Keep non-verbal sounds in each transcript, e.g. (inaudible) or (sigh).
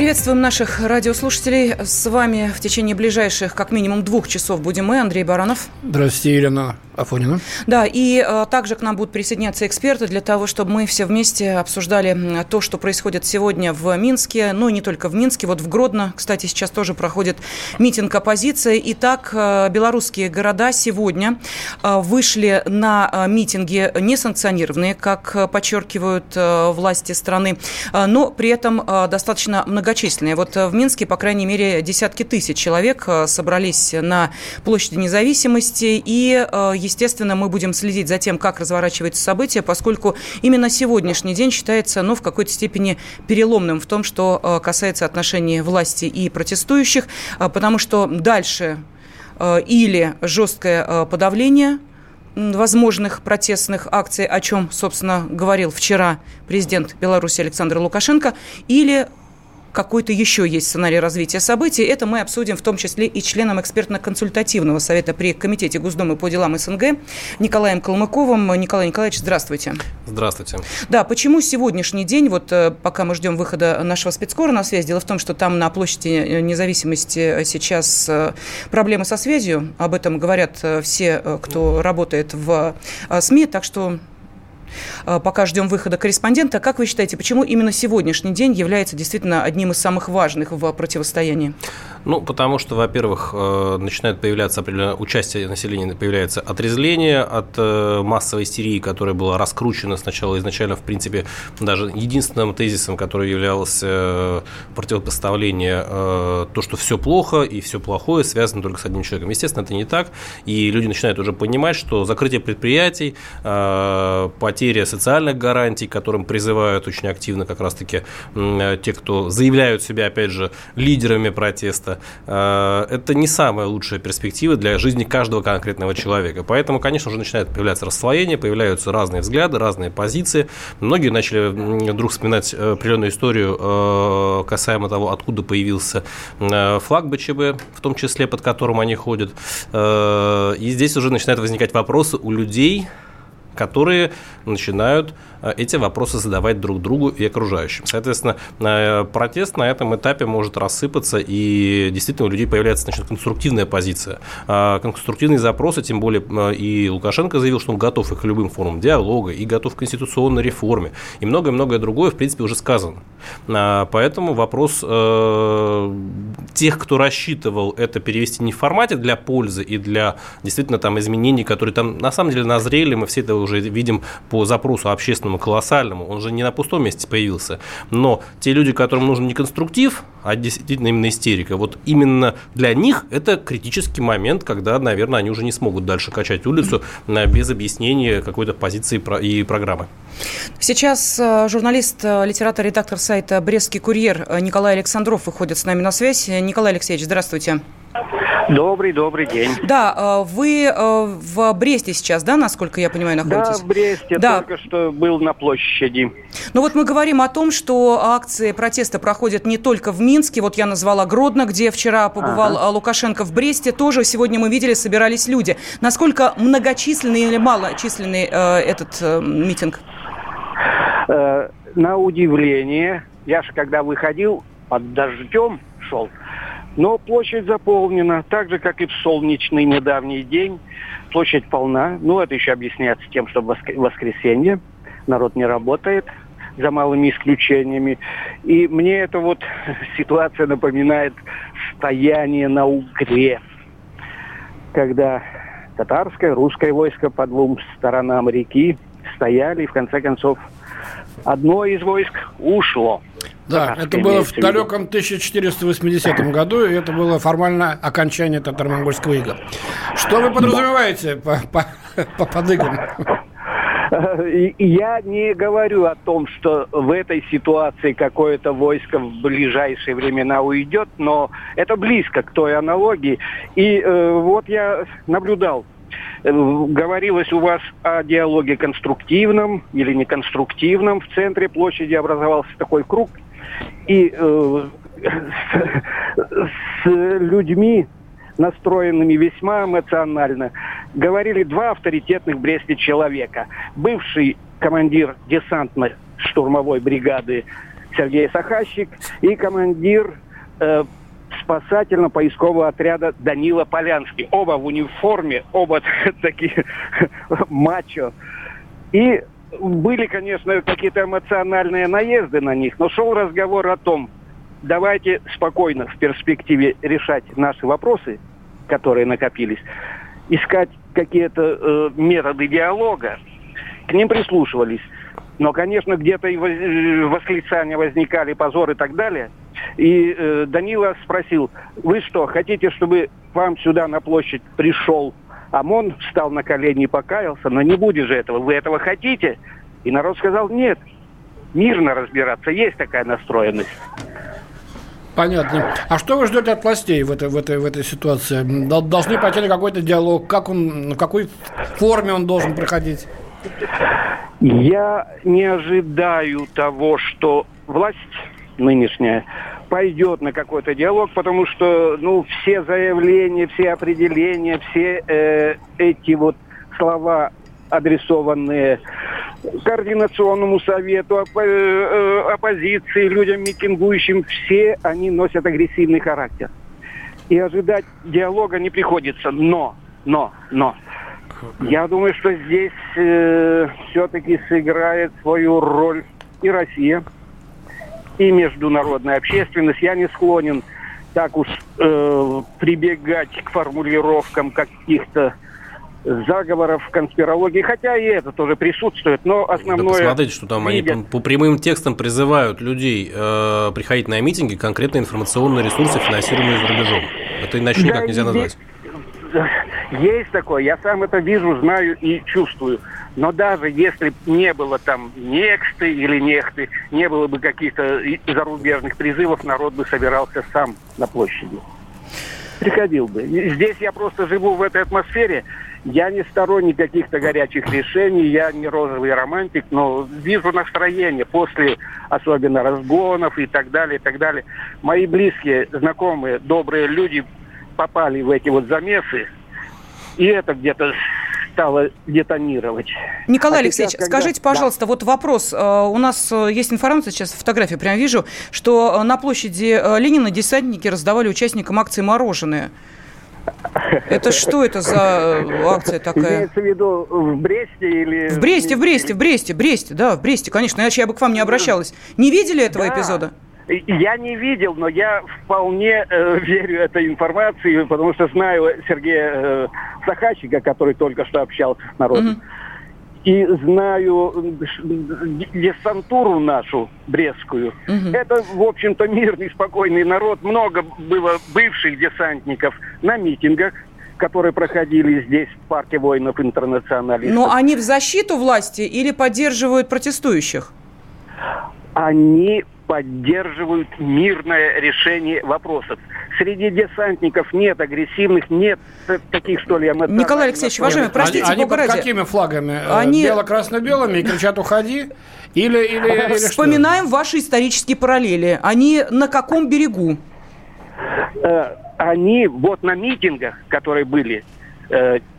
Приветствуем наших радиослушателей. С вами в течение ближайших как минимум двух часов будем мы, Андрей Баранов. Здравствуйте, Елена Афонина. Да, и а, также к нам будут присоединяться эксперты для того, чтобы мы все вместе обсуждали то, что происходит сегодня в Минске, ну не только в Минске, вот в Гродно, кстати, сейчас тоже проходит митинг оппозиции. Итак, а, белорусские города сегодня а, вышли на митинги несанкционированные, как подчеркивают власти страны, но при этом достаточно многочисленные. Вот в Минске, по крайней мере, десятки тысяч человек собрались на площади независимости и, естественно, мы будем следить за тем, как разворачиваются события, поскольку именно сегодняшний день считается, ну, в какой-то степени переломным в том, что а, касается отношений власти и протестующих, а, потому что дальше а, или жесткое подавление возможных протестных акций, о чем, собственно, говорил вчера президент Беларуси Александр Лукашенко, или какой-то еще есть сценарий развития событий. Это мы обсудим в том числе и членом экспертно-консультативного совета при Комитете Госдумы по делам СНГ Николаем Калмыковым. Николай Николаевич, здравствуйте. Здравствуйте. Да, почему сегодняшний день, вот э, пока мы ждем выхода нашего спецкора на связь, дело в том, что там на площади э, независимости сейчас э, проблемы со связью, об этом говорят все, кто работает в СМИ, так что пока ждем выхода корреспондента. Как вы считаете, почему именно сегодняшний день является действительно одним из самых важных в противостоянии? Ну, потому что, во-первых, э, начинает появляться определенное участие населения, появляется отрезвление от э, массовой истерии, которая была раскручена сначала изначально, в принципе, даже единственным тезисом, который являлся э, противопоставление э, то, что все плохо и все плохое связано только с одним человеком. Естественно, это не так, и люди начинают уже понимать, что закрытие предприятий, э, потеря социальных гарантий, к которым призывают очень активно как раз-таки м, те, кто заявляют себя, опять же, лидерами протеста, э, это не самая лучшая перспектива для жизни каждого конкретного человека. Поэтому, конечно же, начинает появляться расслоение, появляются разные взгляды, разные позиции. Многие начали вдруг вспоминать э, определенную историю э, касаемо того, откуда появился э, флаг БЧБ, в том числе под которым они ходят. Э, И здесь уже начинают возникать вопросы у людей, которые начинают э, эти вопросы задавать друг другу и окружающим. Соответственно, э, протест на этом этапе может рассыпаться, и действительно у людей появляется значит, конструктивная позиция. А Конструктивные запросы, тем более э, и Лукашенко заявил, что он готов к любым формам диалога, и готов к конституционной реформе, и многое-многое другое, в принципе, уже сказано. А, Поэтому вопрос тех, кто рассчитывал это перевести не в формате для пользы и для действительно там изменений, которые там на самом деле назрели, мы все это уже видим по запросу общественному колоссальному, он же не на пустом месте появился. Но те люди, которым нужен не конструктив, а действительно именно истерика, вот именно для них это критический момент, когда, наверное, они уже не смогут дальше качать улицу без объяснения какой-то позиции и программы. Сейчас э, журналист, э, литератор, редактор сайта «Брестский курьер» э, Николай Александров выходит с нами на связь. Николай Алексеевич, здравствуйте. Добрый, добрый день. Да, вы в Бресте сейчас, да, насколько я понимаю, находитесь? в Бресте Да. только что был на площади. Ну вот мы говорим о том, что акции протеста проходят не только в Минске. Вот я назвала Гродно, где вчера побывал а, Лукашенко в Бресте. Тоже сегодня мы видели, собирались люди. Насколько многочисленный или малочисленный э, этот э, митинг? Э, на удивление, я же когда выходил, под дождем шел, но площадь заполнена, так же, как и в солнечный недавний день. Площадь полна. Ну, это еще объясняется тем, что в воск- воскресенье народ не работает, за малыми исключениями. И мне эта вот (laughs) ситуация напоминает стояние на Угре, когда татарское, русское войско по двум сторонам реки стояли, и в конце концов одно из войск ушло. Да, это было в далеком 1480 году, и это было формально окончание татаро-монгольского ига. Что вы подразумеваете по, по, по под Я не говорю о том, что в этой ситуации какое-то войско в ближайшие времена уйдет, но это близко к той аналогии. И э, вот я наблюдал э, говорилось у вас о диалоге конструктивном или неконструктивном. В центре площади образовался такой круг. И э, с, с людьми, настроенными весьма эмоционально, говорили два авторитетных в Бресте человека. Бывший командир десантно-штурмовой бригады Сергей Сахащик и командир э, спасательно-поискового отряда Данила Полянский. Оба в униформе, оба (laughs) такие (laughs) мачо. И были, конечно, какие-то эмоциональные наезды на них, но шел разговор о том, давайте спокойно в перспективе решать наши вопросы, которые накопились, искать какие-то э, методы диалога. К ним прислушивались. Но, конечно, где-то и э, восклицания возникали, позор и так далее. И э, Данила спросил, вы что, хотите, чтобы вам сюда на площадь пришел ОМОН, встал на колени и покаялся? Но не будет же этого. Вы этого хотите? И народ сказал, нет, мирно разбираться. Есть такая настроенность. Понятно. А что вы ждете от властей в этой, в этой, в этой ситуации? Должны пойти на какой-то диалог? Как он, в какой форме он должен проходить? Я не ожидаю того, что власть нынешняя пойдет на какой-то диалог, потому что ну, все заявления, все определения, все э, эти вот слова, адресованные Координационному совету, оп- э, э, оппозиции, людям митингующим, все они носят агрессивный характер. И ожидать диалога не приходится. Но, но, но, я думаю, что здесь э, все-таки сыграет свою роль и Россия, и международная общественность. Я не склонен так уж э, прибегать к формулировкам каких-то заговоров, конспирологии, хотя и это тоже присутствует, но основное... Да посмотрите, что там видят. они по, по прямым текстам призывают людей э, приходить на митинги, конкретно информационные ресурсы, финансируемые за рубежом. Это иначе да, никак нельзя назвать. Есть такое, я сам это вижу, знаю и чувствую. Но даже если не было там нексты или нехты, не было бы каких-то зарубежных призывов, народ бы собирался сам на площади. Приходил бы. Здесь я просто живу в этой атмосфере. Я не сторонник каких-то горячих решений, я не розовый романтик, но вижу настроение после особенно разгонов и так далее, и так далее. Мои близкие, знакомые, добрые люди попали в эти вот замесы, и это где-то стало детонировать. Николай а Алексеевич, сейчас, когда... скажите, пожалуйста, да. вот вопрос. Э, у нас э, есть информация, сейчас фотографию прям вижу, что э, на площади Ленина десантники раздавали участникам акции «Мороженое». Это (laughs) что это за акция такая? Имеется в виду в Бресте или... В Бресте, в Бресте, в Бресте, в Бресте, да, в Бресте, конечно, иначе я бы к вам не обращалась. Не видели этого да. эпизода? Я не видел, но я вполне э, (laughs) верю этой информации, потому что знаю Сергея э, Сахачика, который только что общался с народом. Угу. И знаю десантуру нашу брестскую. Угу. Это, в общем-то, мирный, спокойный народ. Много было бывших десантников на митингах, которые проходили здесь, в парке воинов интернационалистов. Но они в защиту власти или поддерживают протестующих? Они поддерживают мирное решение вопросов. Среди десантников нет агрессивных, нет таких, что ли, эмоциональных. Николай Алексеевич, уважаемый, простите, Они, они под какими флагами? Э, они... Бело-красно-белыми и кричат «Уходи»? Или, или, или Вспоминаем что? ваши исторические параллели. Они на каком берегу? Э, они вот на митингах, которые были,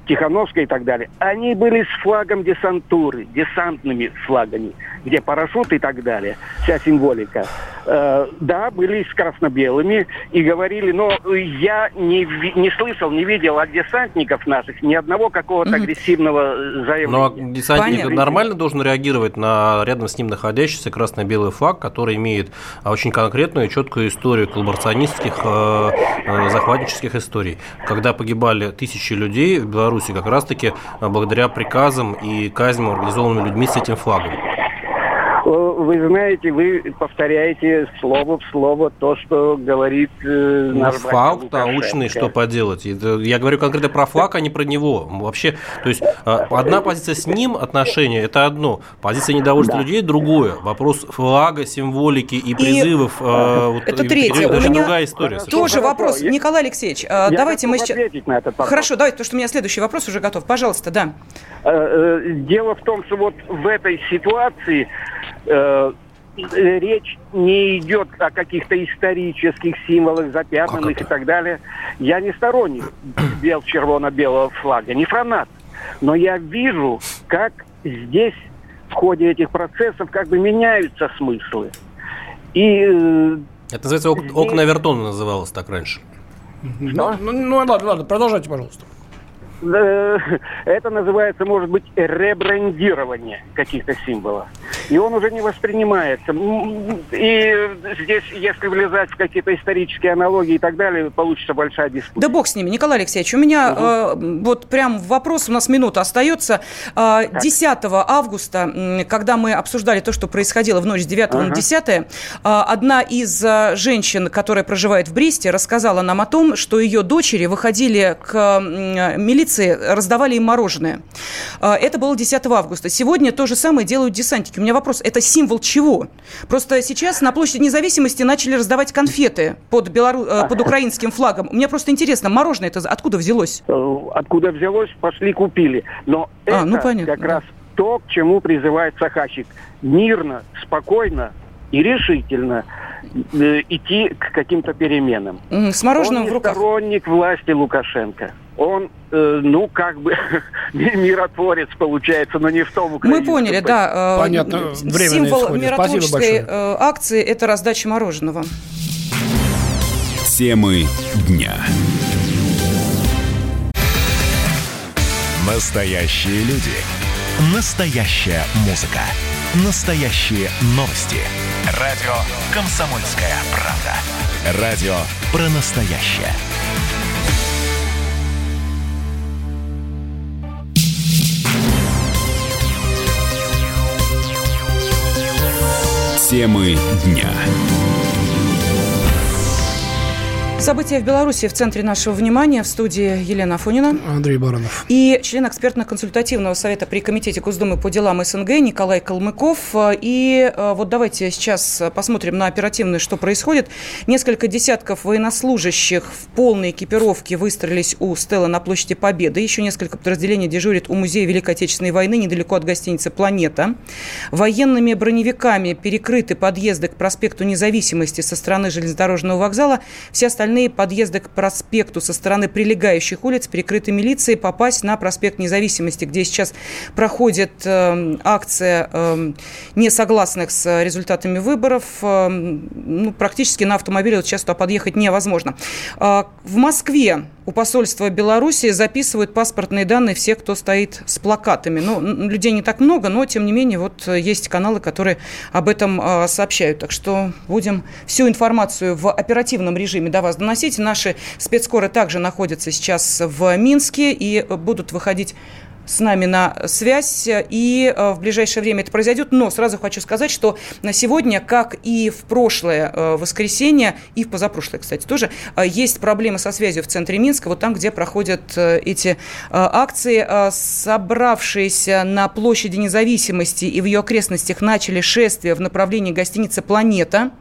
Тихановской и так далее, они были с флагом десантуры, десантными флагами, где парашют и так далее, вся символика. Э, да, были с красно-белыми и говорили, но я не, не слышал, не видел от десантников наших ни одного какого-то агрессивного заявления. Но десантник Понятно. нормально должен реагировать на рядом с ним находящийся красно-белый флаг, который имеет а, очень конкретную и четкую историю коллаборационистских, э, э, захватнических историй. Когда погибали тысячи людей в Беларуси, Беларуси как раз-таки а, благодаря приказам и казням, организованными людьми с этим флагом. Вы знаете, вы повторяете слово в слово то, что говорит э, наш ну, Факт научный, что поделать. Я говорю конкретно про флаг, а не про него. Вообще, то есть а, одна позиция с ним отношения – это одно, позиция недовольства да. людей – другое. Вопрос флага, символики и призывов и, э, вот, это третье. Это другая история. Тоже Хорошо. вопрос. Я... Николай Алексеевич, Я давайте мы сейчас… На этот Хорошо, давайте, потому что у меня следующий вопрос уже готов. Пожалуйста, да. Э, дело в том, что вот в этой ситуации э, речь не идет о каких-то исторических символах, запятнанных и так далее. Я не сторонник бел червоно-белого флага, не фанат. Но я вижу, как здесь в ходе этих процессов как бы меняются смыслы. И э, это называется ок- окна Вертона называлось так раньше. Ну, ну, ну ладно, ладно, продолжайте, пожалуйста. Э, (laughs) это называется, может быть, ребрендирование каких-то символов. И он уже не воспринимается. И здесь, если влезать в какие-то исторические аналогии и так далее, получится большая дискуссия. Да бог с ними. Николай Алексеевич, у меня угу. э, вот прям вопрос, у нас минута остается. Э, 10 августа, когда мы обсуждали то, что происходило в ночь с 9 ага. на 10, э, одна из э, женщин, которая проживает в Бресте, рассказала нам о том, что ее дочери выходили к милиции полиции раздавали им мороженое. А, это было 10 августа. Сегодня то же самое делают десантники. У меня вопрос, это символ чего? Просто сейчас на площади независимости начали раздавать конфеты под, белору... Э, под украинским флагом. Мне просто интересно, мороженое это откуда взялось? Э, откуда взялось, пошли купили. Но а, ну, это ну, понятно, как да. раз то, к чему призывает Сахащик. Мирно, спокойно и решительно э, идти к каким-то переменам. С мороженым Он в руках. сторонник власти Лукашенко он, э, ну, как бы (laughs) миротворец получается, но не в том Мы поняли, да. Э, Понятно, время Символ миротворческой э, акции – это раздача мороженого. Темы дня. Настоящие люди. Настоящая музыка. Настоящие новости. Радио «Комсомольская правда». Радио про настоящее. Темы дня. События в Беларуси в центре нашего внимания. В студии Елена Афонина. Андрей Баранов. И член экспертно-консультативного совета при Комитете Госдумы по делам СНГ Николай Калмыков. И э, вот давайте сейчас посмотрим на оперативное, что происходит. Несколько десятков военнослужащих в полной экипировке выстроились у Стелла на площади Победы. Еще несколько подразделений дежурит у Музея Великой Отечественной войны недалеко от гостиницы «Планета». Военными броневиками перекрыты подъезды к проспекту Независимости со стороны железнодорожного вокзала. Все остальные остальные подъезды к проспекту со стороны прилегающих улиц перекрыты милицией. Попасть на проспект Независимости, где сейчас проходит э, акция э, несогласных с результатами выборов, э, ну, практически на автомобиле вот сейчас туда подъехать невозможно. Э, в Москве у посольства Беларуси записывают паспортные данные всех, кто стоит с плакатами. Ну, людей не так много, но, тем не менее, вот есть каналы, которые об этом э, сообщают. Так что будем всю информацию в оперативном режиме до вас доносить. Наши спецскоры также находятся сейчас в Минске и будут выходить с нами на связь, и э, в ближайшее время это произойдет. Но сразу хочу сказать, что на сегодня, как и в прошлое э, воскресенье, и в позапрошлое, кстати, тоже, э, есть проблемы со связью в центре Минска, вот там, где проходят эти акции. Собравшиеся на площади независимости и в ее окрестностях начали шествие в направлении гостиницы «Планета».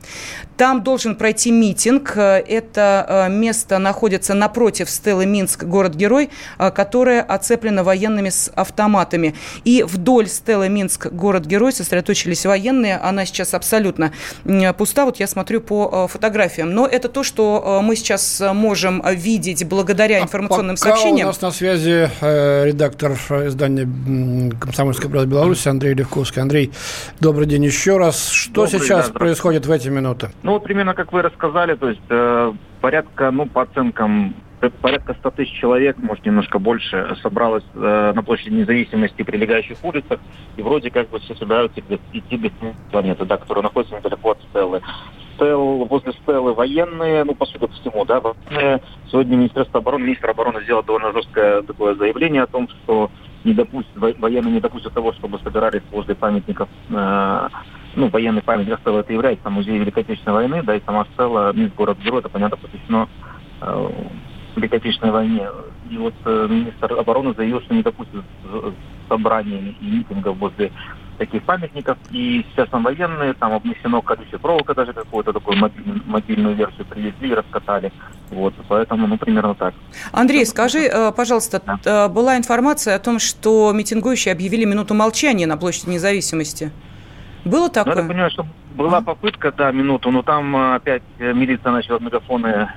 Там должен пройти митинг. Это место находится напротив Стеллы Минск, город-герой, которое оцеплено военными с автоматами. И вдоль Стеллы Минск, город-герой, сосредоточились военные. Она сейчас абсолютно пуста. Вот я смотрю по э, фотографиям. Но это то, что э, мы сейчас можем видеть благодаря а информационным пока сообщениям. у нас на связи э, редактор издания «Комсомольская правда Беларуси» Андрей Левковский. Андрей, добрый день еще раз. Что добрый, сейчас да, происходит в эти минуты? Ну, вот примерно как вы рассказали, то есть э, порядка, ну, по оценкам порядка 100 тысяч человек, может, немножко больше, собралось э, на площади независимости прилегающих улицах, и вроде как бы все собираются идти без планеты, да, которая находится недалеко от Стеллы. Стел, возле Стеллы военные, ну, по сути, по всему, да, военные. Сегодня Министерство обороны, министр обороны сделал довольно жесткое такое заявление о том, что не допустит, военные не допустят того, чтобы собирались возле памятников э, ну, военный памятник Стелла это является музей Великой Отечественной войны, да, и сама Стелла, Минск, город-герой, это, понятно, посвящено э, Великой Отечественной войне. И вот э, министр обороны заявил, что не допустит собраний и митингов возле таких памятников. И сейчас там военные, там обнесено колючей проволокой даже какую-то такую мобиль, мобильную версию привезли и раскатали. Вот, поэтому, ну, примерно так. Андрей, скажи, э, пожалуйста, да. Э, была информация о том, что митингующие объявили минуту молчания на площади независимости? Было такое? Ну, я понимаю, что была попытка, да, минуту, но там э, опять милиция начала мегафоны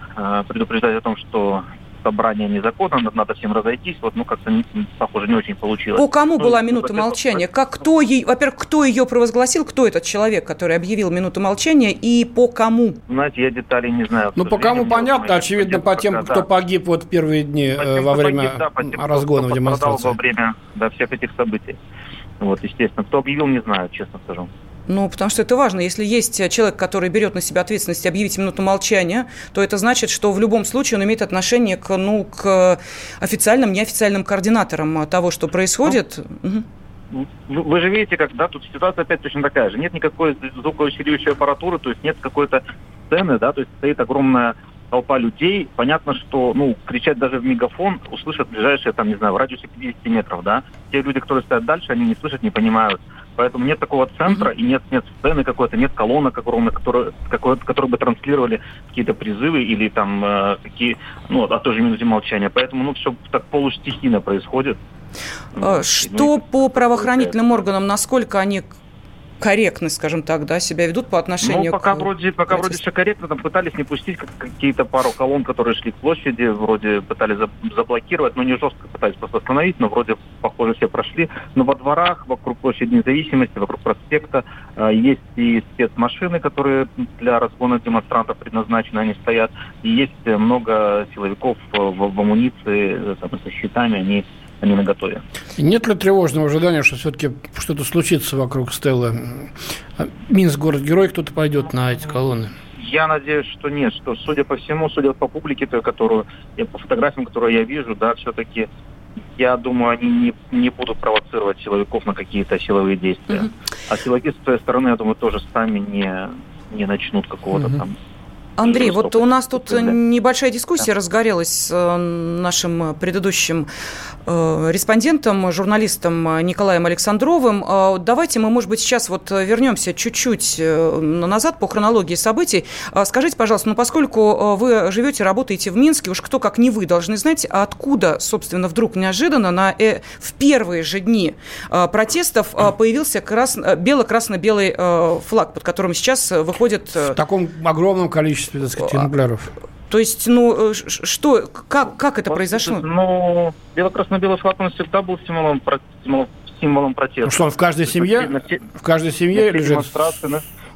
предупреждать о том, что собрание незаконно, надо всем разойтись. Вот, ну, как-то, похоже, не очень получилось. По кому ну, была минута молчания? Как, кто ей, во-первых, кто ее провозгласил, кто этот человек, который объявил минуту молчания, и по кому? Знаете, я деталей не знаю. Ну, по кому понятно, очевидно, по тем, пока, кто да. погиб вот первые дни по э, во время погиб, да, по тем, разгонов демонстрации. во время да, всех этих событий. Вот, естественно. Кто объявил, не знаю, честно скажу. Ну, потому что это важно. Если есть человек, который берет на себя ответственность объявить минуту молчания, то это значит, что в любом случае он имеет отношение к, ну, к официальным, неофициальным координаторам того, что происходит. Ну, угу. Вы же видите, как, да, тут ситуация опять точно такая же. Нет никакой звукоусиливающей аппаратуры, то есть нет какой-то сцены, да, то есть стоит огромная толпа людей. Понятно, что, ну, кричать даже в мегафон услышат ближайшие, там, не знаю, в радиусе 50 метров, да. Те люди, которые стоят дальше, они не слышат, не понимают. Поэтому нет такого центра и нет, нет сцены какой-то, нет колонок огромных, которые, которые бы транслировали какие-то призывы или там э, какие, ну, о той же минуте молчания. Поэтому, ну, все так полустихийно происходит. А, что ну, по правоохранительным органам, насколько они корректно, скажем так, да, себя ведут по отношению ну, пока к... вроде, пока вроде все корректно, там пытались не пустить какие-то пару колонн, которые шли к площади, вроде пытались заблокировать, но не жестко пытались просто остановить, но вроде, похоже, все прошли. Но во дворах, вокруг площади независимости, вокруг проспекта э, есть и спецмашины, которые для разгона демонстрантов предназначены, они стоят, и есть много силовиков в, в амуниции, э, там, со щитами, они они на готове. Нет ли тревожного ожидания, что все-таки что-то случится вокруг Стеллы? Минск город-герой, кто-то пойдет на эти колонны? Я надеюсь, что нет, что, судя по всему, судя по публике, той, которую, по фотографиям, которые я вижу, да, все-таки я думаю, они не, не будут провоцировать силовиков на какие-то силовые действия. Uh-huh. А силовики с той стороны, я думаю, тоже сами не, не начнут какого-то uh-huh. там Андрей, вот у нас тут небольшая дискуссия да. разгорелась с э, нашим предыдущим э, респондентом, журналистом Николаем Александровым. Э, давайте мы, может быть, сейчас вот вернемся чуть-чуть назад по хронологии событий. Скажите, пожалуйста, ну поскольку вы живете, работаете в Минске, уж кто как не вы должны знать, откуда, собственно, вдруг неожиданно на, в первые же дни протестов появился крас... бело-красно-белый флаг, под которым сейчас выходит... В таком огромном количестве количестве, так сказать, экземпляров. То есть, ну, э, что, как, как это произошло? Ну, бело-красно-белый флаг, он всегда был символом, символом, символом протеста. Ну что, он в каждой семье? В каждой семье лежит?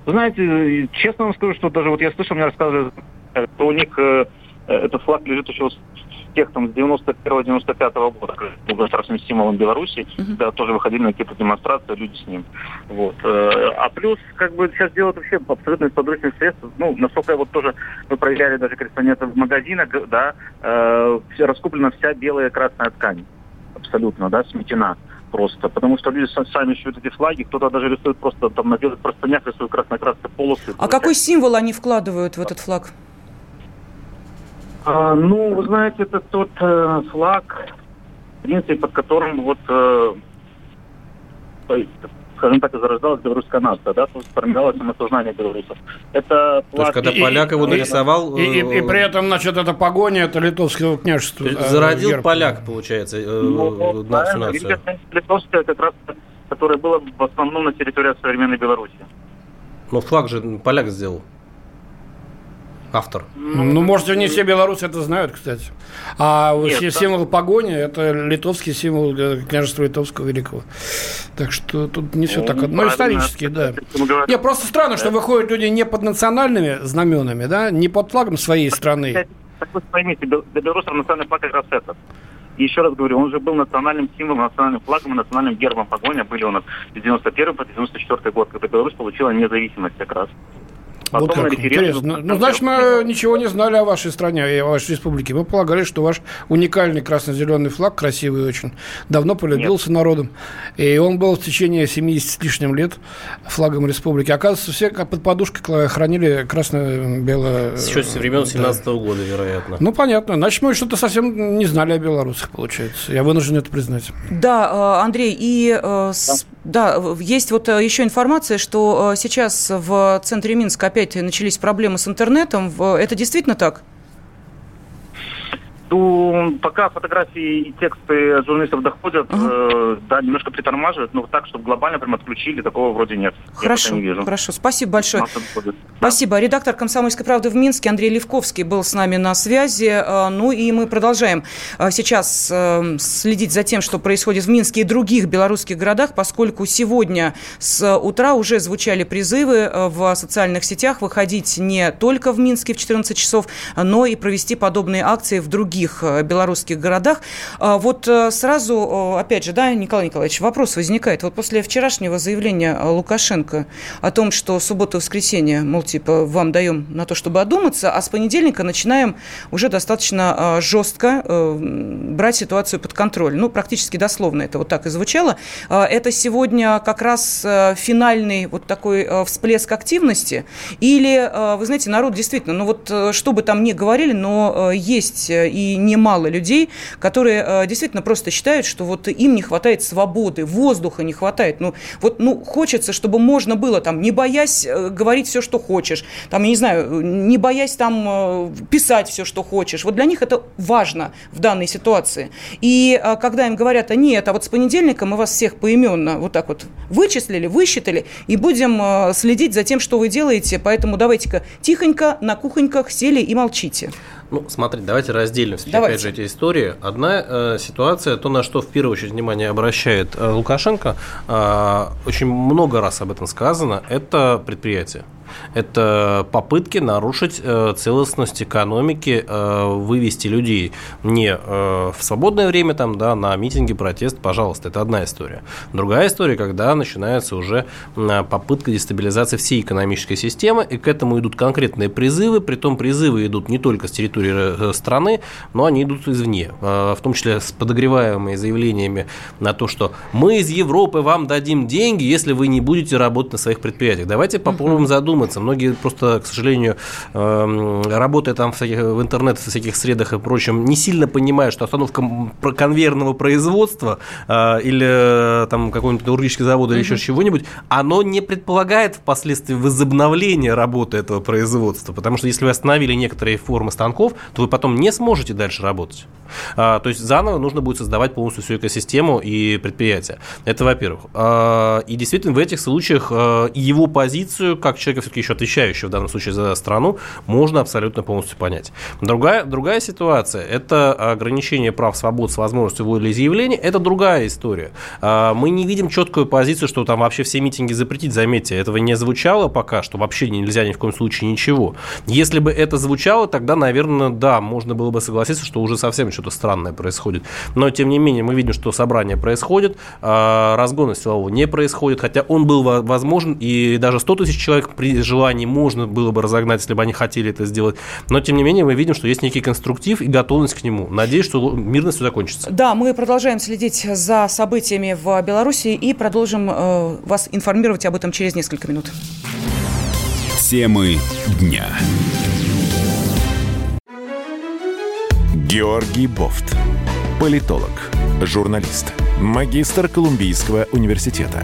Вы знаете, честно вам скажу, что даже вот я слышал, мне рассказывали, что у них э, этот флаг лежит еще тех там с 91-95 года, был государственным символом Беларуси, uh-huh. когда тоже выходили на какие-то демонстрации, люди с ним. Вот. Э, а плюс, как бы сейчас делают вообще абсолютно подручных средств. Ну, насколько вот тоже мы проверяли даже корреспондентов в магазинах, да, э, раскуплена вся белая и красная ткань. Абсолютно, да, сметена просто. Потому что люди сами шьют эти флаги, кто-то даже рисует просто там на белых простынях рисует красно-красные полосы. А какой символ они вкладывают в этот флаг? А, ну, вы знаете, это тот э, флаг, в принципе, под которым вот, э, скажем так, и зарождалась белорусская нация, да, то есть формировалось самосознание белорусов. Это флаг... То есть, когда поляк его нарисовал... И, и, и, и при этом, значит, это погоня, это литовского княжества. Э, зародил герб. поляк, получается, э, ну, нашу нацию. Литовская как раз, которая была в основном на территории современной Беларуси. Но флаг же поляк сделал автор. Ну, ну, может, не все белорусы это знают, кстати. А Нет, символ да. погони – это литовский символ княжества Литовского Великого. Так что тут не все ну, так. Ну, исторически, да. Не, просто странно, да. что выходят люди не под национальными знаменами, да, не под флагом своей страны. Так вы поймите, белорусов национальный флаг как раз этот. Еще раз говорю, он же был национальным символом, национальным флагом и национальным гербом погоня. Были у нас с 91 по 94 год, когда Беларусь получила независимость как раз. Потом вот на референдум... Ну, ну, значит, мы ничего не знали о вашей стране и о вашей республике. Мы полагали, что ваш уникальный красно-зеленый флаг, красивый очень, давно полюбился Нет. народом. И он был в течение 70 с лишним лет флагом республики. Оказывается, все под подушкой хранили красно-белое... Еще с времен 17 -го года, вероятно. Ну, понятно. Значит, мы что-то совсем не знали о белорусах, получается. Я вынужден это признать. Да, э, Андрей, и э, да. Да, есть вот э, еще информация, что сейчас в центре Минска опять начались проблемы с интернетом. Это действительно так? Ну, пока фотографии и тексты журналистов доходят, uh-huh. э, да, немножко притормаживают, но так, чтобы глобально прям отключили, такого вроде нет. Хорошо, не вижу. хорошо. Спасибо большое. Спасибо. Да. Редактор «Комсомольской правды» в Минске Андрей Левковский был с нами на связи. Э, ну и мы продолжаем э, сейчас э, следить за тем, что происходит в Минске и других белорусских городах, поскольку сегодня с утра уже звучали призывы в социальных сетях выходить не только в Минске в 14 часов, но и провести подобные акции в других других э, белорусских городах. А вот э, сразу, опять же, да, Николай Николаевич, вопрос возникает. Вот после вчерашнего заявления Лукашенко о том, что суббота и воскресенье, мол, типа, вам даем на то, чтобы одуматься, а с понедельника начинаем уже достаточно жестко э, брать ситуацию под контроль. Ну, практически дословно это вот так и звучало. А это сегодня как раз финальный вот такой всплеск активности? Или, вы знаете, народ действительно, ну вот что бы там ни говорили, но есть и немало людей, которые э, действительно просто считают, что вот им не хватает свободы, воздуха не хватает. Ну, вот, ну, хочется, чтобы можно было там, не боясь э, говорить все, что хочешь, там, я не знаю, не боясь там э, писать все, что хочешь. Вот для них это важно в данной ситуации. И когда им говорят, а нет, а вот с понедельника мы вас всех поименно вот так вот вычислили, высчитали, и будем следить за тем, что вы делаете, поэтому давайте-ка тихонько на кухоньках сели и молчите. Ну, смотрите, давайте разделим все опять же эти истории. Одна э, ситуация, то, на что в первую очередь внимание обращает э, Лукашенко, э, очень много раз об этом сказано, это предприятие. Это попытки нарушить э, целостность экономики, э, вывести людей не э, в свободное время там, да, на митинги, протест, пожалуйста, это одна история. Другая история, когда начинается уже попытка дестабилизации всей экономической системы, и к этому идут конкретные призывы, при том призывы идут не только с территории страны, но они идут извне, в том числе с подогреваемыми заявлениями на то, что мы из Европы вам дадим деньги, если вы не будете работать на своих предприятиях. Давайте попробуем задуматься задуматься. Многие просто, к сожалению, эм, работая там в, всяких, в интернет, в всяких средах и прочем, не сильно понимают, что остановка конвейерного производства э, или э, там какой-нибудь металлургический завод или еще чего-нибудь, оно не предполагает впоследствии возобновления работы этого производства. Потому что если вы остановили некоторые формы станков, то вы потом не сможете дальше работать. А, то есть заново нужно будет создавать полностью всю экосистему и предприятие. Это во-первых. А, и действительно в этих случаях а, его позицию, как человека все-таки еще отвечающего в данном случае за страну, можно абсолютно полностью понять. Другая, другая ситуация – это ограничение прав свобод с возможностью волеизъявления. Это другая история. Мы не видим четкую позицию, что там вообще все митинги запретить. Заметьте, этого не звучало пока, что вообще нельзя ни в коем случае ничего. Если бы это звучало, тогда, наверное, да, можно было бы согласиться, что уже совсем что-то странное происходит. Но, тем не менее, мы видим, что собрание происходит, а разгона силового не происходит, хотя он был возможен, и даже 100 тысяч человек при желании можно было бы разогнать, если бы они хотели это сделать. Но, тем не менее, мы видим, что есть некий конструктив и готовность к нему. Надеюсь, что мирно все закончится. Да, мы продолжаем следить за событиями в Беларуси и продолжим э, вас информировать об этом через несколько минут. Темы дня. Георгий Бофт. Политолог, журналист, магистр Колумбийского университета,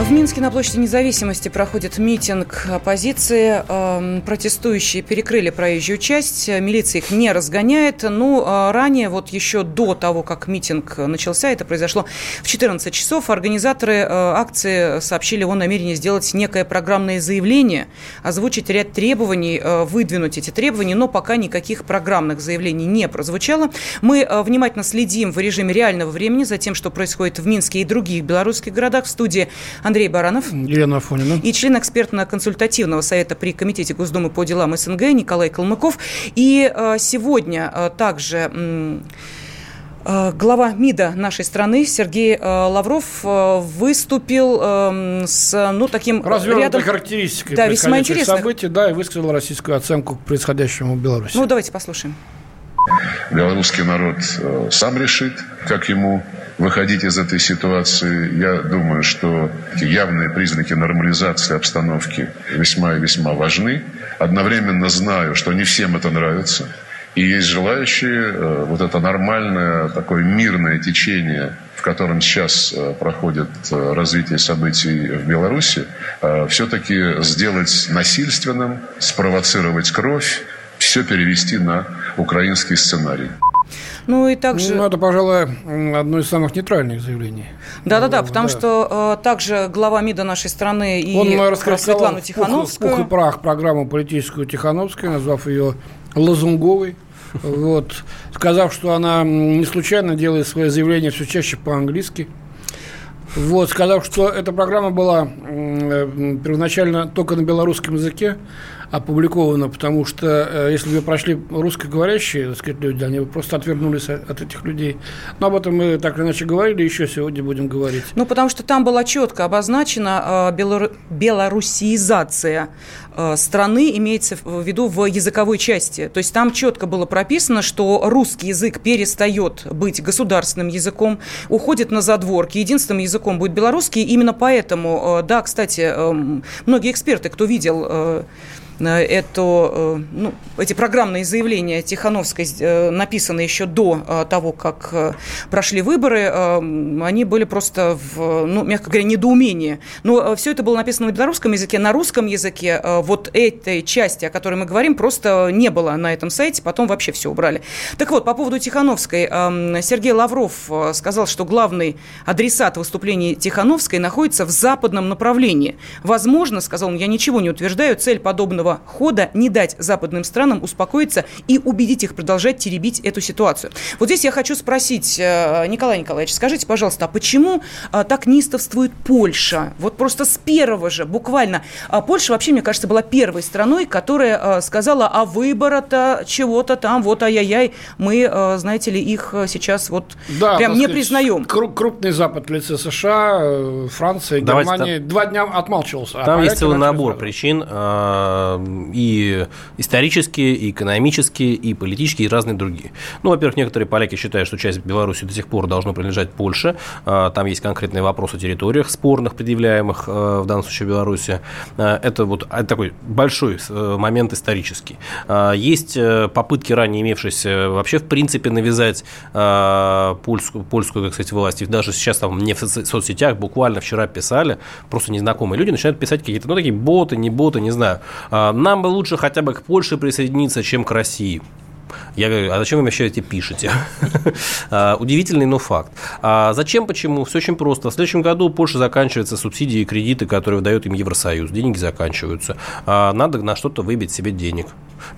В Минске на площади независимости проходит митинг оппозиции. Эм, протестующие перекрыли проезжую часть. Милиция их не разгоняет. Ну, а ранее, вот еще до того, как митинг начался, это произошло в 14 часов, организаторы э, акции сообщили о намерении сделать некое программное заявление, озвучить ряд требований, э, выдвинуть эти требования, но пока никаких программных заявлений не прозвучало. Мы э, внимательно следим в режиме реального времени за тем, что происходит в Минске и других белорусских городах. В студии Андрей Баранов. Елена Афонина. И член экспертно-консультативного совета при Комитете Госдумы по делам СНГ Николай Калмыков. И э, сегодня э, также э, глава МИДа нашей страны Сергей Лавров выступил с ну, таким Развернутой рядом... характеристикой да, весьма интересных событий, да, и высказал российскую оценку к происходящему в Беларуси. Ну, давайте послушаем. Белорусский народ сам решит, как ему выходить из этой ситуации. Я думаю, что явные признаки нормализации обстановки весьма и весьма важны. Одновременно знаю, что не всем это нравится. И есть желающие э, вот это нормальное, такое мирное течение, в котором сейчас э, проходит э, развитие событий в Беларуси, все-таки сделать насильственным, спровоцировать кровь, все перевести на украинский сценарий. Ну и также... Ну, это, пожалуй, одно из самых нейтральных заявлений. Да-да-да, потому да. что э, также глава МИДа нашей страны и Он Светлану Тихановскую... Пух, пух и прах программу политическую Тихановскую, назвав ее лозунговой. (laughs) Вот, сказав, что она не случайно делает свое заявление все чаще по-английски. Вот, сказав, что эта программа была первоначально только на белорусском языке, опубликовано, потому что если бы прошли русскоговорящие так сказать, люди, они бы просто отвернулись от этих людей. Но об этом мы так или иначе говорили, еще сегодня будем говорить. Ну, потому что там была четко обозначена э, белорусизация страны, имеется в виду в языковой части. То есть там четко было прописано, что русский язык перестает быть государственным языком, уходит на задворки, единственным языком будет белорусский. Именно поэтому, да, кстати, многие эксперты, кто видел эту, э, ну, эти программные заявления Тихановской э, написаны еще до э, того, как прошли выборы, они были просто в, ну, мягко говоря, недоумении. Но все это было написано на белорусском языке, на русском языке вот этой части, о которой мы говорим, просто не было на этом сайте, потом вообще все убрали. Так вот, по поводу Тихановской, Сергей Лавров сказал, что главный адресат выступления Тихановской находится в западном направлении. Возможно, сказал он, я ничего не утверждаю, цель подобного этого хода не дать западным странам успокоиться и убедить их продолжать теребить эту ситуацию. Вот здесь я хочу спросить, э, Николай Николаевич, скажите, пожалуйста, а почему э, так нистовствует Польша? Вот просто с первого же, буквально. А Польша вообще, мне кажется, была первой страной, которая э, сказала, а выбора-то чего-то там, вот ай-яй-яй, мы, знаете ли, их сейчас вот да, прям не сказать, признаем. Крупный Запад в лице США, Франция, Германия там, два дня отмалчивался. А там а есть целый набор причин и исторические, и экономические, и политические, и разные другие. Ну, во-первых, некоторые поляки считают, что часть Беларуси до сих пор должно принадлежать Польше. А, там есть конкретные вопросы о территориях спорных, предъявляемых а, в данном случае Беларуси. А, это вот такой большой э, момент исторический. Есть э, попытки, ранее имевшиеся, вообще, в принципе, навязать польскую, польскую как сказать, власть. И даже сейчас там не в соцсетях, буквально вчера писали, просто незнакомые люди начинают писать какие-то, ну, такие боты, не боты, не знаю нам бы лучше хотя бы к Польше присоединиться, чем к России. Я говорю, а зачем вы вообще эти пишете? (laughs) А, удивительный, но факт. А зачем, почему? Все очень просто. В следующем году Польша заканчивается субсидии и кредиты, которые выдает им Евросоюз. Деньги заканчиваются. А, надо на что-то выбить себе денег.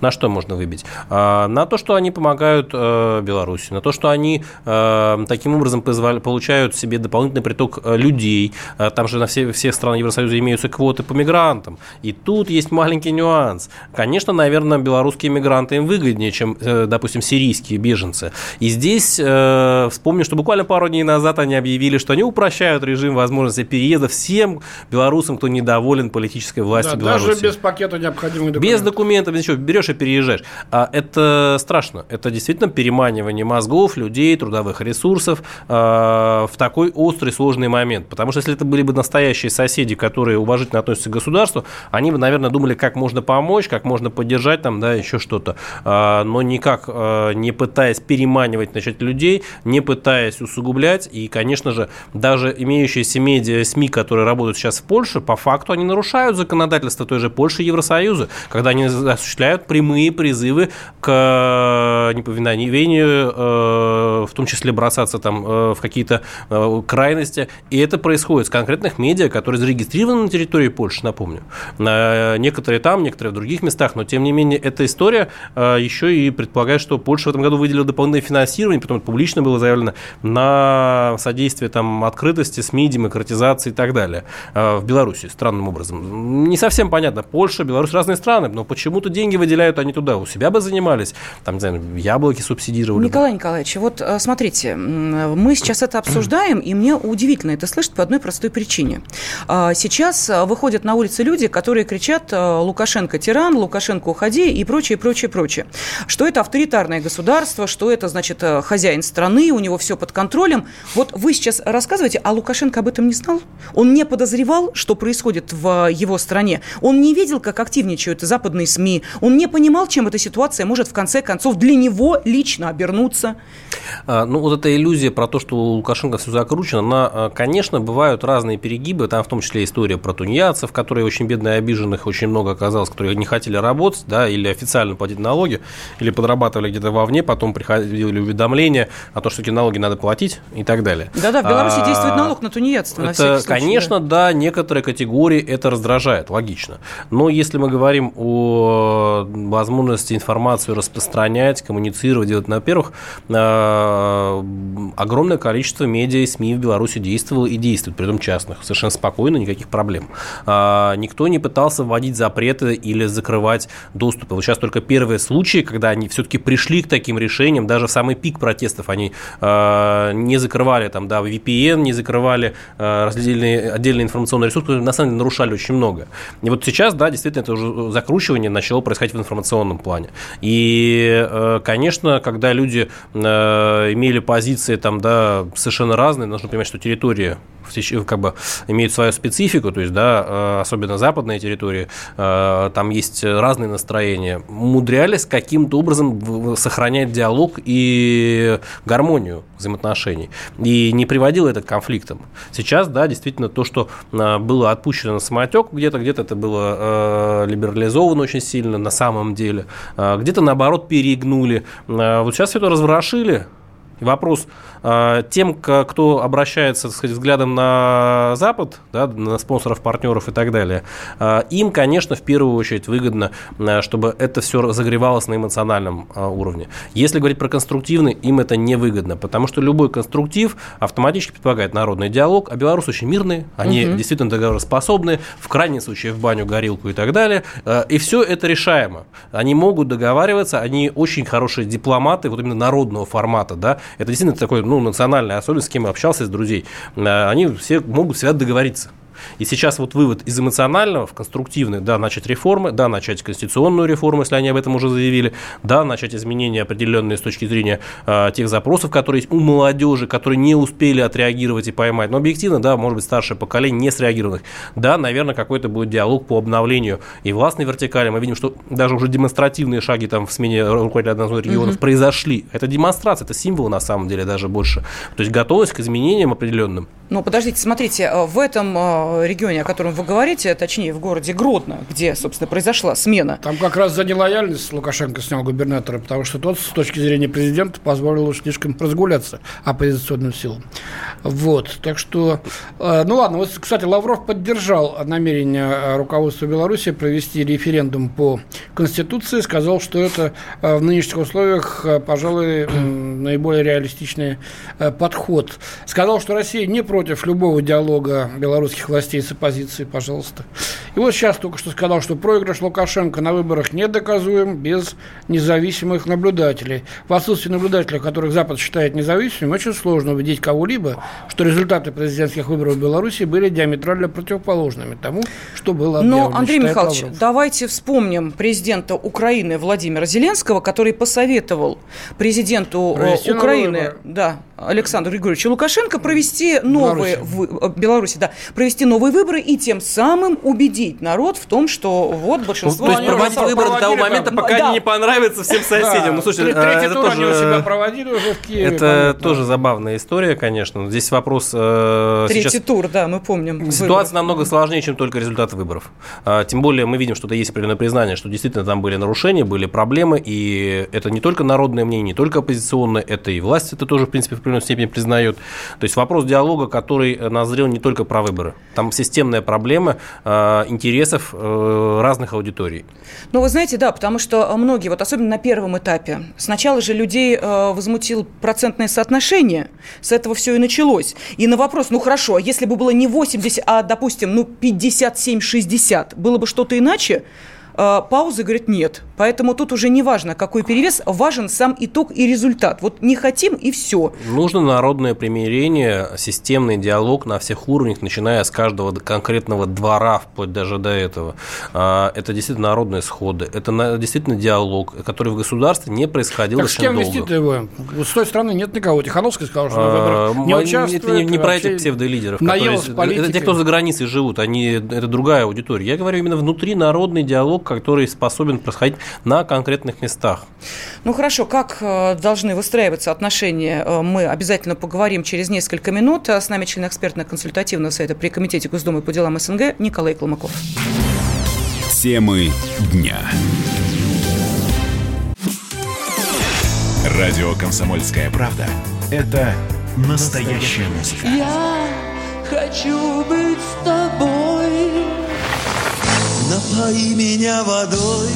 На что можно выбить? А, на то, что они помогают э, Беларуси, на то, что они э, таким образом получают себе дополнительный приток э, людей. Там же на все, всех странах Евросоюза имеются квоты по мигрантам. И тут есть маленький нюанс. Конечно, наверное, белорусские мигранты им выгоднее, чем, допустим, сирийские беженцы. И здесь вспомню, что буквально пару дней назад они объявили, что они упрощают режим возможности переезда всем белорусам, кто недоволен политической властью да, Беларуси. Даже без пакета необходимых документов. Без документов, ничего берешь и переезжаешь. А это страшно. Это действительно переманивание мозгов, людей, трудовых ресурсов э, в такой острый, сложный момент. Потому что если это были бы настоящие соседи, которые уважительно относятся к государству, они бы, наверное, думали, как можно помочь, как можно поддержать там, да, еще что-то. Э, но не никак не пытаясь переманивать значит, людей, не пытаясь усугублять. И, конечно же, даже имеющиеся медиа, СМИ, которые работают сейчас в Польше, по факту они нарушают законодательство той же Польши и Евросоюза, когда они осуществляют прямые призывы к неповиновению, в том числе бросаться там в какие-то крайности. И это происходит с конкретных медиа, которые зарегистрированы на территории Польши, напомню. Некоторые там, некоторые в других местах, но тем не менее эта история еще и предполагает, что Польша в этом году выделила дополнительное финансирование, потом публично было заявлено, на содействие там, открытости, СМИ, демократизации и так далее в Беларуси, странным образом. Не совсем понятно. Польша, Беларусь разные страны, но почему-то деньги выделяют они туда. У себя бы занимались, там, не знаю, яблоки субсидировали. Николай бы. Николаевич, вот смотрите, мы сейчас это обсуждаем, и мне удивительно это слышать по одной простой причине. А, сейчас выходят на улицы люди, которые кричат «Лукашенко тиран», «Лукашенко уходи» и прочее, прочее, прочее. Что это авторитарное государство, что это, значит, хозяин страны, у него все под контролем. Вот вы сейчас рассказываете, а Лукашенко об этом не знал? Он не подозревал, что происходит в его стране? Он не видел, как активничают западные СМИ? Он не понимал, чем эта ситуация может в конце концов для него лично обернуться? А, ну, вот эта иллюзия про то, что у Лукашенко все закручено, она, а, конечно, бывают разные перегибы. Там в том числе история про тунеядцев, которые очень бедные обиженных очень много оказалось, которые не хотели работать, да, или официально платить налоги, или подрабатывали где-то вовне, потом приходили уведомления о том, что эти налоги надо платить и так далее. Да-да, в Беларуси а, действует налог на тунеядство. Это, на случай, конечно, да. да, некоторые категории это раздражает, логично. Но если мы говорим о возможности информацию распространять, коммуницировать, делать, на первых, а, огромное количество медиа и СМИ в Беларуси действовало и действует, при этом частных, совершенно спокойно, никаких проблем. А, никто не пытался вводить запреты или закрывать доступы. Вот сейчас только первые случаи, когда они все-таки пришли к таким решениям, даже в самый пик протестов они а, не закрывали там, да, VPN, не закрывали разделенные, отдельные информационные ресурсы, на самом деле нарушали очень много. И вот сейчас, да, действительно, это уже закручивание начало происходить в информационном плане. И, конечно, когда люди имели позиции там, да, совершенно разные, нужно понимать, что территория как бы имеют свою специфику, то есть, да, э, особенно западные территории, э, там есть разные настроения, умудрялись каким-то образом сохранять диалог и гармонию взаимоотношений. И не приводило это к конфликтам. Сейчас, да, действительно, то, что э, было отпущено на самотек, где-то, где-то это было либерализовано очень сильно на самом деле, где-то, наоборот, перегнули. Вот сейчас все это разворошили, вопрос, тем, кто обращается так сказать, взглядом на Запад, да, на спонсоров, партнеров и так далее, а, им, конечно, в первую очередь выгодно, а, чтобы это все разогревалось на эмоциональном уровне. Если говорить про конструктивный, им это не выгодно, потому что любой конструктив автоматически предполагает народный диалог, а белорусы очень мирные, они угу. действительно договороспособны, в крайнем случае в баню, горилку и так далее, и все это решаемо. Они могут договариваться, они очень хорошие дипломаты, вот именно народного формата, да, это действительно такой ну, национальная особенность, с кем общался, из друзей, э, они все могут всегда договориться. И сейчас вот вывод из эмоционального в конструктивный, да, начать реформы, да, начать конституционную реформу, если они об этом уже заявили, да, начать изменения определенные с точки зрения э, тех запросов, которые есть у молодежи, которые не успели отреагировать и поймать. Но объективно, да, может быть, старшее поколение не среагированных. Да, наверное, какой-то будет диалог по обновлению и властной вертикали. Мы видим, что даже уже демонстративные шаги там в смене руководителя одного из регионов mm-hmm. произошли. Это демонстрация, это символ на самом деле даже больше. То есть готовность к изменениям определенным. Ну, подождите, смотрите, э, в этом э, регионе, о котором вы говорите, точнее, в городе Гродно, где, собственно, произошла смена. Там как раз за нелояльность Лукашенко снял губернатора, потому что тот, с точки зрения президента, позволил слишком разгуляться оппозиционным силам. Вот, так что, э, ну ладно, вот, кстати, Лавров поддержал намерение руководства Беларуси провести референдум по Конституции, сказал, что это в нынешних условиях, пожалуй, наиболее реалистичный подход. Сказал, что Россия не против любого диалога белорусских властей с оппозицией, пожалуйста. И вот сейчас только что сказал, что проигрыш Лукашенко на выборах недоказуем без независимых наблюдателей. В отсутствии наблюдателей, которых Запад считает независимыми, очень сложно убедить кого-либо, что результаты президентских выборов в Беларуси были диаметрально противоположными тому, что было объявлено. Но, Андрей Михайлович, Лавров. давайте вспомним президента Украины Владимира Зеленского, который посоветовал президенту э, Провести Украины, да, Александру Григорьевичу Лукашенко провести новые в, Беларуси, да, провести новые выборы и тем самым убедить народ в том, что вот большинство... Ну, то есть проводить выборы до того момента, пока да. они не понравятся всем соседям. Да. Ну, слушай, Третий это тур тоже... они себя проводили уже в Киеве. Это тоже забавная история, конечно. Здесь вопрос... Э, Третий сейчас... тур, да, мы помним. Ситуация намного сложнее, чем только результат выборов. А, тем более мы видим, что есть определенное признание, что действительно там были нарушения, были проблемы, и это не только народное мнение, не только оппозиционное, это и власть это тоже, в принципе, в определенной степени признает. То есть вопрос диалога, который назрел не только про выборы. Там системная проблема э, интересов э, разных аудиторий. Ну, вы знаете, да, потому что многие, вот особенно на первом этапе, сначала же людей э, возмутил процентное соотношение, с этого все и началось. И на вопрос, ну хорошо, а если бы было не 80, а, допустим, ну 57-60, было бы что-то иначе? Э, паузы, говорит, нет. Поэтому тут уже не важно, какой перевес, важен сам итог и результат. Вот не хотим и все. Нужно народное примирение, системный диалог на всех уровнях, начиная с каждого конкретного двора, вплоть даже до этого. А, это действительно народные сходы, это действительно диалог, который в государстве не происходил так очень с кем долго. вести его? С той стороны нет никого. Тихановский сказал, что а, выборах не участвует. Это не, не про этих псевдолидеров. Которые, это те, кто за границей живут, они, это другая аудитория. Я говорю именно внутри народный диалог который способен происходить на конкретных местах. Ну хорошо, как э, должны выстраиваться отношения, э, мы обязательно поговорим через несколько минут. С нами член экспертно-консультативного совета при Комитете Госдумы по делам СНГ Николай Кломаков. Темы дня. Радио «Комсомольская правда» – это настоящая музыка. Я хочу быть с тобой Напои меня водой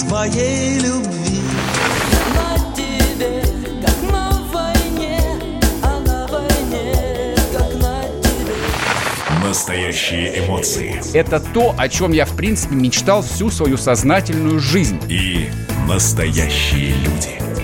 Твоей любви. На тебе, как на войне А на войне, как на тебе. Настоящие эмоции. Это то, о чем я, в принципе, мечтал всю свою сознательную жизнь. И настоящие люди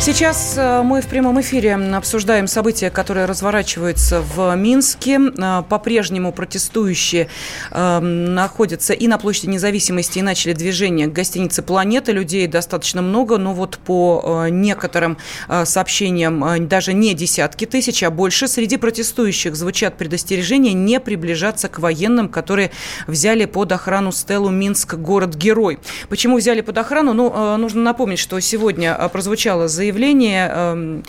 Сейчас э, мы в прямом эфире обсуждаем события, которые разворачиваются в Минске. Э, по-прежнему протестующие э, находятся и на площади независимости, и начали движение к гостинице «Планета». Людей достаточно много, но вот по некоторым сообщениям даже не десятки тысяч, а больше. Среди протестующих звучат предостережения не приближаться к военным, которые взяли под охрану стелу Минск город-герой. Почему взяли под охрану? Ну, нужно напомнить, что сегодня прозвучало заявление заявление эм, э,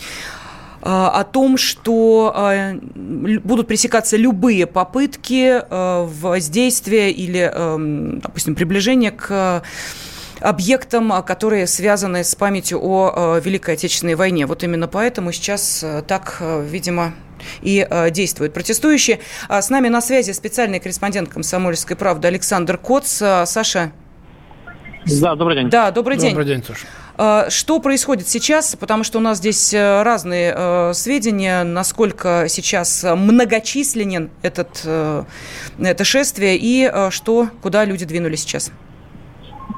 о том, что э, будут пресекаться любые попытки э, воздействия или, эм, допустим, приближения к объектам, которые связаны с памятью о Великой Отечественной войне. Вот именно поэтому сейчас так, видимо, и действуют протестующие. А с нами на связи специальный корреспондент «Комсомольской правды» Александр Коц. Саша. Да, добрый день. Да, добрый день. Добрый день, Саша. А, что происходит сейчас? Потому что у нас здесь э, разные э, сведения, насколько сейчас многочисленен этот, э, это шествие и что, куда люди двинулись сейчас.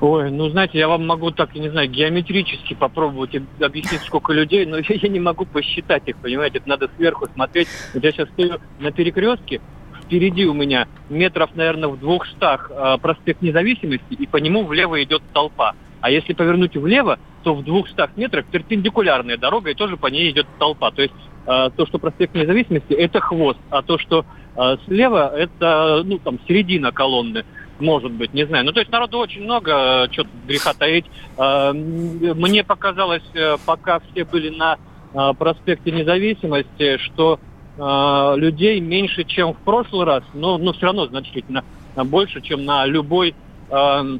Ой, ну знаете, я вам могу так, не знаю, геометрически попробовать объяснить, сколько людей, но (laughs) я, не могу посчитать их, понимаете, это надо сверху смотреть. Я сейчас стою на перекрестке, впереди у меня метров, наверное, в двухстах проспект Независимости, и по нему влево идет толпа. А если повернуть влево, то в 200 метрах перпендикулярная дорога, и тоже по ней идет толпа. То есть э, то, что проспект Независимости, это хвост, а то, что э, слева, это, ну, там, середина колонны. Может быть, не знаю. Ну, то есть народу очень много, э, что греха таить. Э, мне показалось, э, пока все были на проспекте Независимости, что людей меньше, чем в прошлый раз, но, но все равно значительно больше, чем на любой э,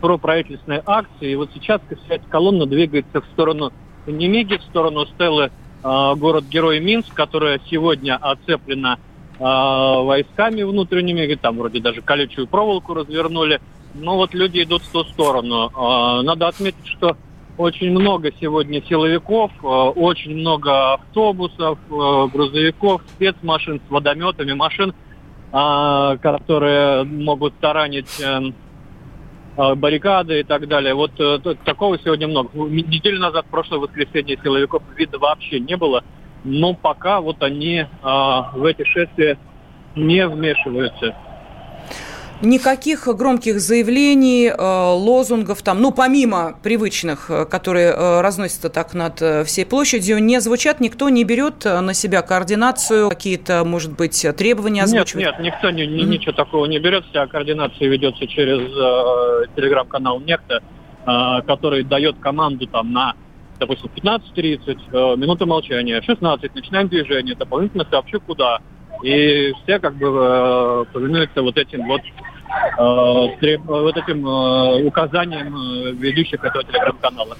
проправительственной акции. И вот сейчас вся эта колонна двигается в сторону Немиги, в сторону стелы э, город-герой Минск, которая сегодня оцеплена э, войсками внутренними, там вроде даже колючую проволоку развернули. Но вот люди идут в ту сторону. Э, надо отметить, что очень много сегодня силовиков, э, очень много автобусов, э, грузовиков, спецмашин с водометами, машин, э, которые могут таранить э, баррикады и так далее. Вот э, такого сегодня много. Ну, Неделю назад, прошлое воскресенье, силовиков видно вообще не было. Но пока вот они а, в эти шествия не вмешиваются. Никаких громких заявлений, э, лозунгов там, ну, помимо привычных, э, которые э, разносятся так над всей площадью, не звучат, никто не берет на себя координацию, какие-то, может быть, требования Нет, озвучивает? нет, никто ни- ни- ничего такого не берет. Вся координация ведется через э, телеграм-канал Некто, э, который дает команду там на, допустим, 15.30, э, минута молчания, 16, начинаем движение, дополнительно сообщу куда. И все как бы э, повинуются вот этим вот, э, вот этим э, указаниям э, ведущих этого телеграм-канала.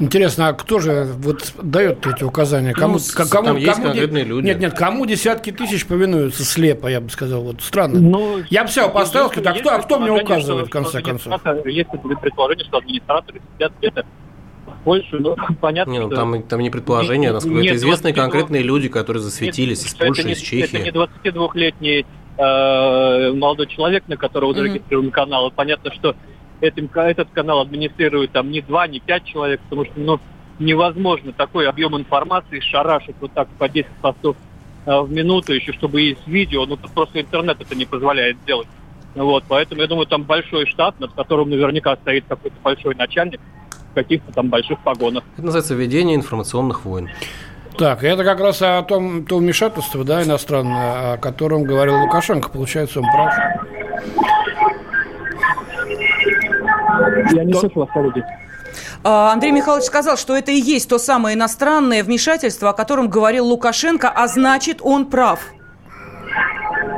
Интересно, а кто же вот дает эти указания? Кому, Ну, кому, там есть кому де- конкретные люди. Нет, нет, кому десятки тысяч повинуются слепо, я бы сказал. Вот странно. Ну, я бы себя поставил, а кто, а кто мне указывает, в что- конце что концов? Есть предположение, что администраторы сидят где-то в Польше, но понятно, Не, ну, там, там не предположение, Не- насколько это нет, известные 22 конкретные люди, которые засветились из что Польши, не, из Чехии. Это не 22-летний э, молодой человек, на которого зарегистрирован канал. И понятно, что этим, этот канал администрирует там не два, не пять человек, потому что ну, невозможно такой объем информации шарашить вот так по 10 постов э, в минуту, еще чтобы есть видео. Ну, просто интернет это не позволяет сделать. Вот, поэтому я думаю, там большой штат, над которым наверняка стоит какой-то большой начальник каких-то там больших погонах. Это называется ведение информационных войн. Так, это как раз о том, то вмешательство, да, иностранное, о котором говорил Лукашенко. Получается, он прав. Я не вас, коллеги. А, Андрей Михайлович сказал, что это и есть то самое иностранное вмешательство, о котором говорил Лукашенко, а значит, он прав.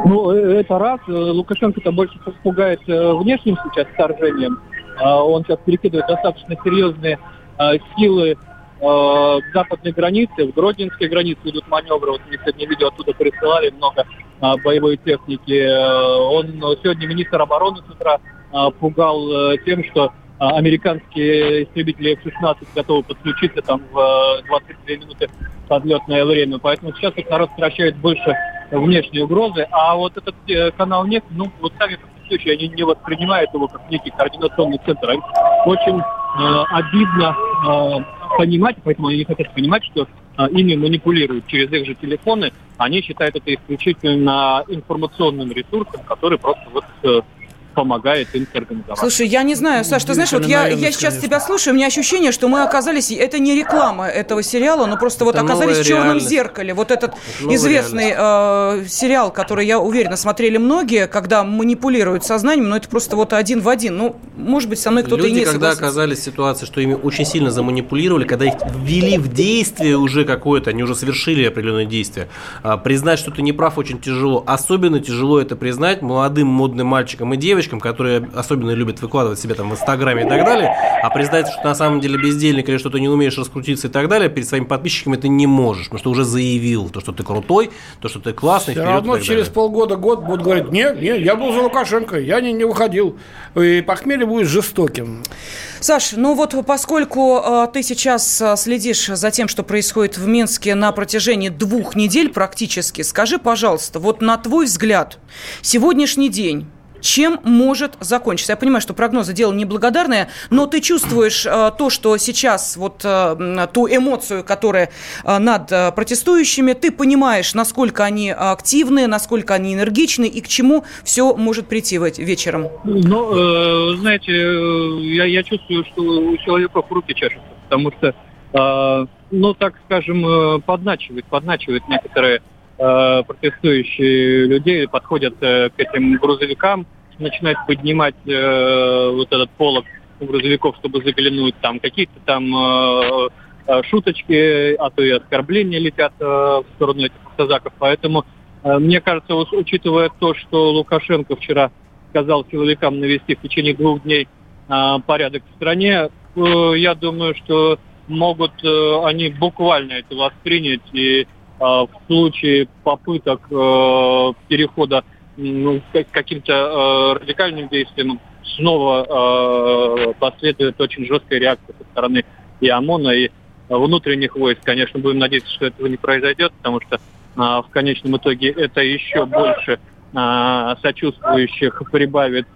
Ну, э, это раз. Э, Лукашенко-то больше пугает э, внешним сейчас вторжением. А Он сейчас перекидывает достаточно серьезные э, силы э, к западной границе. В Гродненской границе идут маневры. Вот мне сегодня видео оттуда присылали много а, боевой техники. Он сегодня министр обороны с утра а, пугал э, тем, что а, американские истребители F-16 готовы подключиться там в э, 22 минуты подлетное время. Поэтому сейчас вот народ сокращает больше внешние угрозы. А вот этот э, канал нет, ну, вот сами протестующие, они не воспринимают его как некий координационный центр. Им очень э, обидно э, понимать, поэтому они не хотят понимать, что э, ими манипулируют через их же телефоны. Они считают это исключительно информационным ресурсом, который просто вот э, помогает им организовать. Слушай, я не знаю, Саш, ты знаешь, вот я, я сейчас тебя слушаю, у меня ощущение, что мы оказались, это не реклама этого сериала, но просто вот Это оказались в черном реальность. зеркале. Вот этот новая известный э, сериал, который, я уверена, смотрели многие, когда манипулируют сознанием, но это просто вот один в один. Ну, может быть, со мной кто-то и Люди, не когда оказались в ситуации, что ими очень сильно заманипулировали, когда их ввели в действие уже какое-то, они уже совершили определенное действие, а, признать, что ты не прав, очень тяжело. Особенно тяжело это признать молодым модным мальчикам и девочкам, которые особенно любят выкладывать себя там в Инстаграме и так далее, а признать, что ты на самом деле бездельник или что ты не умеешь раскрутиться и так далее, перед своими подписчиками ты не можешь, потому что уже заявил, то, что ты крутой, то, что ты классный, Все вперед равно через далее. полгода, год будут говорить, нет, нет, я был за Лукашенко, я не, не выходил. И похмелье будет жестоким. Саш, ну вот поскольку э, ты сейчас э, следишь за тем, что происходит в Минске на протяжении двух недель практически, скажи, пожалуйста, вот на твой взгляд, сегодняшний день чем может закончиться? Я понимаю, что прогнозы дело неблагодарное, но ты чувствуешь э, то, что сейчас, вот э, ту эмоцию, которая э, над протестующими, ты понимаешь, насколько они активны, насколько они энергичны и к чему все может прийти вечером. Ну, знаете, я, я чувствую, что у человеков руки чешутся, потому что, ну, так скажем, подначивают, подначивают некоторые э, протестующие людей, подходят э, к этим грузовикам, начинают поднимать э, вот этот полог у грузовиков, чтобы заглянуть, там какие-то там шуточки, а то и оскорбления летят в сторону этих автозаков, поэтому мне кажется, учитывая то, что Лукашенко вчера сказал силовикам навести в течение двух дней порядок в стране, я думаю, что могут они буквально это воспринять и в случае попыток э, перехода ну, к каким-то э, радикальным действиям снова э, последует очень жесткая реакция со стороны и ОМОНа, и внутренних войск. Конечно, будем надеяться, что этого не произойдет, потому что а, в конечном итоге это еще больше а, сочувствующих прибавит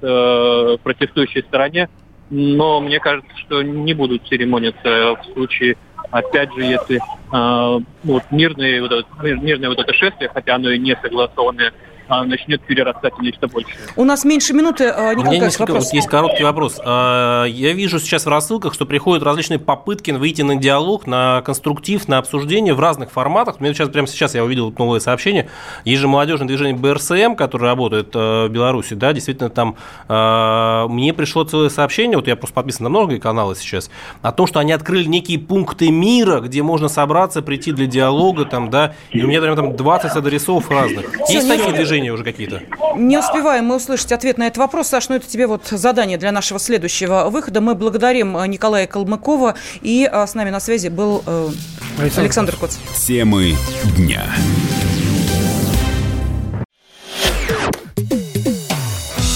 протестующей стороне. Но мне кажется, что не будут церемониться в случае, опять же, если э, вот мирные, вот мирное вот это шествие, хотя оно и не согласованное, начнет перерастать в нечто большее. У нас меньше минуты. А, Николай У меня Николаевич, вопрос. вот есть короткий вопрос. А, Я вижу сейчас в рассылках, что приходят различные попытки выйти на диалог, на конструктив, на обсуждение в разных форматах. Мне сейчас, прямо сейчас я увидел новое сообщение. Есть же молодежное движение БРСМ, которое работает э, в Беларуси. Да, действительно, там э, мне пришло целое сообщение, вот я просто подписан на многие каналы сейчас, о том, что они открыли некие пункты мира, где можно собраться, прийти для диалога, там, да, и у меня прям там 20 адресов разных. Есть такие движения уже какие-то? Не успеваем мы услышать ответ на этот вопрос. Саш, ну это тебе вот задание для нашего следующего выхода. Мы благодарим э, Николая Калмыкова. И э, с нами на связи был э, Александр Александр Коц. Темы дня.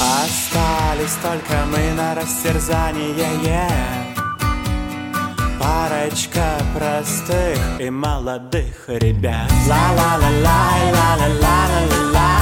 Остались только мы на растерзание Парочка простых и молодых ребят Ла-ла-ла-лай, ла-ла-ла-ла-ла-лай,